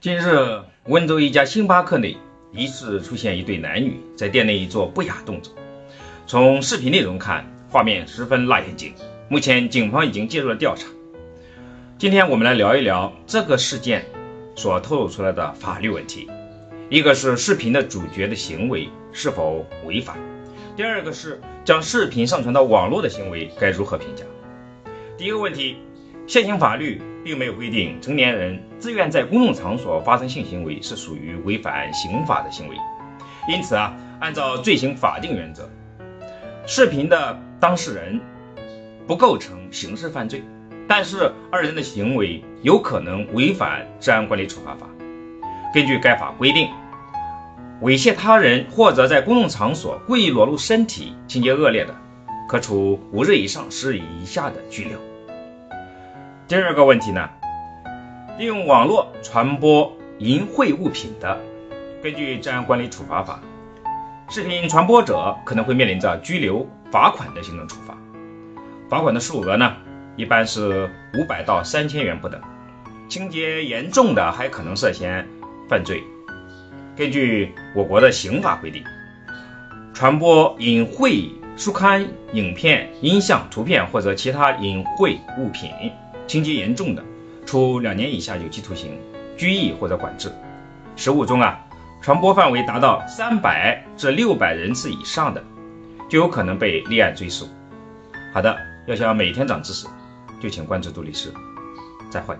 近日，温州一家星巴克内疑似出现一对男女在店内做不雅动作。从视频内容看，画面十分辣眼睛。目前，警方已经介入了调查。今天我们来聊一聊这个事件所透露出来的法律问题。一个是视频的主角的行为是否违法，第二个是将视频上传到网络的行为该如何评价。第一个问题，现行法律。并没有规定成年人自愿在公共场所发生性行为是属于违反刑法的行为，因此啊，按照罪行法定原则，视频的当事人不构成刑事犯罪，但是二人的行为有可能违反治安管理处罚法。根据该法规定，猥亵他人或者在公共场所故意裸露身体，情节恶劣的，可处五日以上十日以下的拘留。第二个问题呢，利用网络传播淫秽物品的，根据治安管理处罚法，视频传播者可能会面临着拘留、罚款的行政处罚。罚款的数额呢，一般是五百到三千元不等，情节严重的还可能涉嫌犯罪。根据我国的刑法规定，传播淫秽书刊、影片、音像、图片或者其他淫秽物品。情节严重的，处两年以下有期徒刑、拘役或者管制。实务中啊，传播范围达到三百至六百人次以上的，就有可能被立案追诉。好的，要想每天长知识，就请关注杜律师。再会。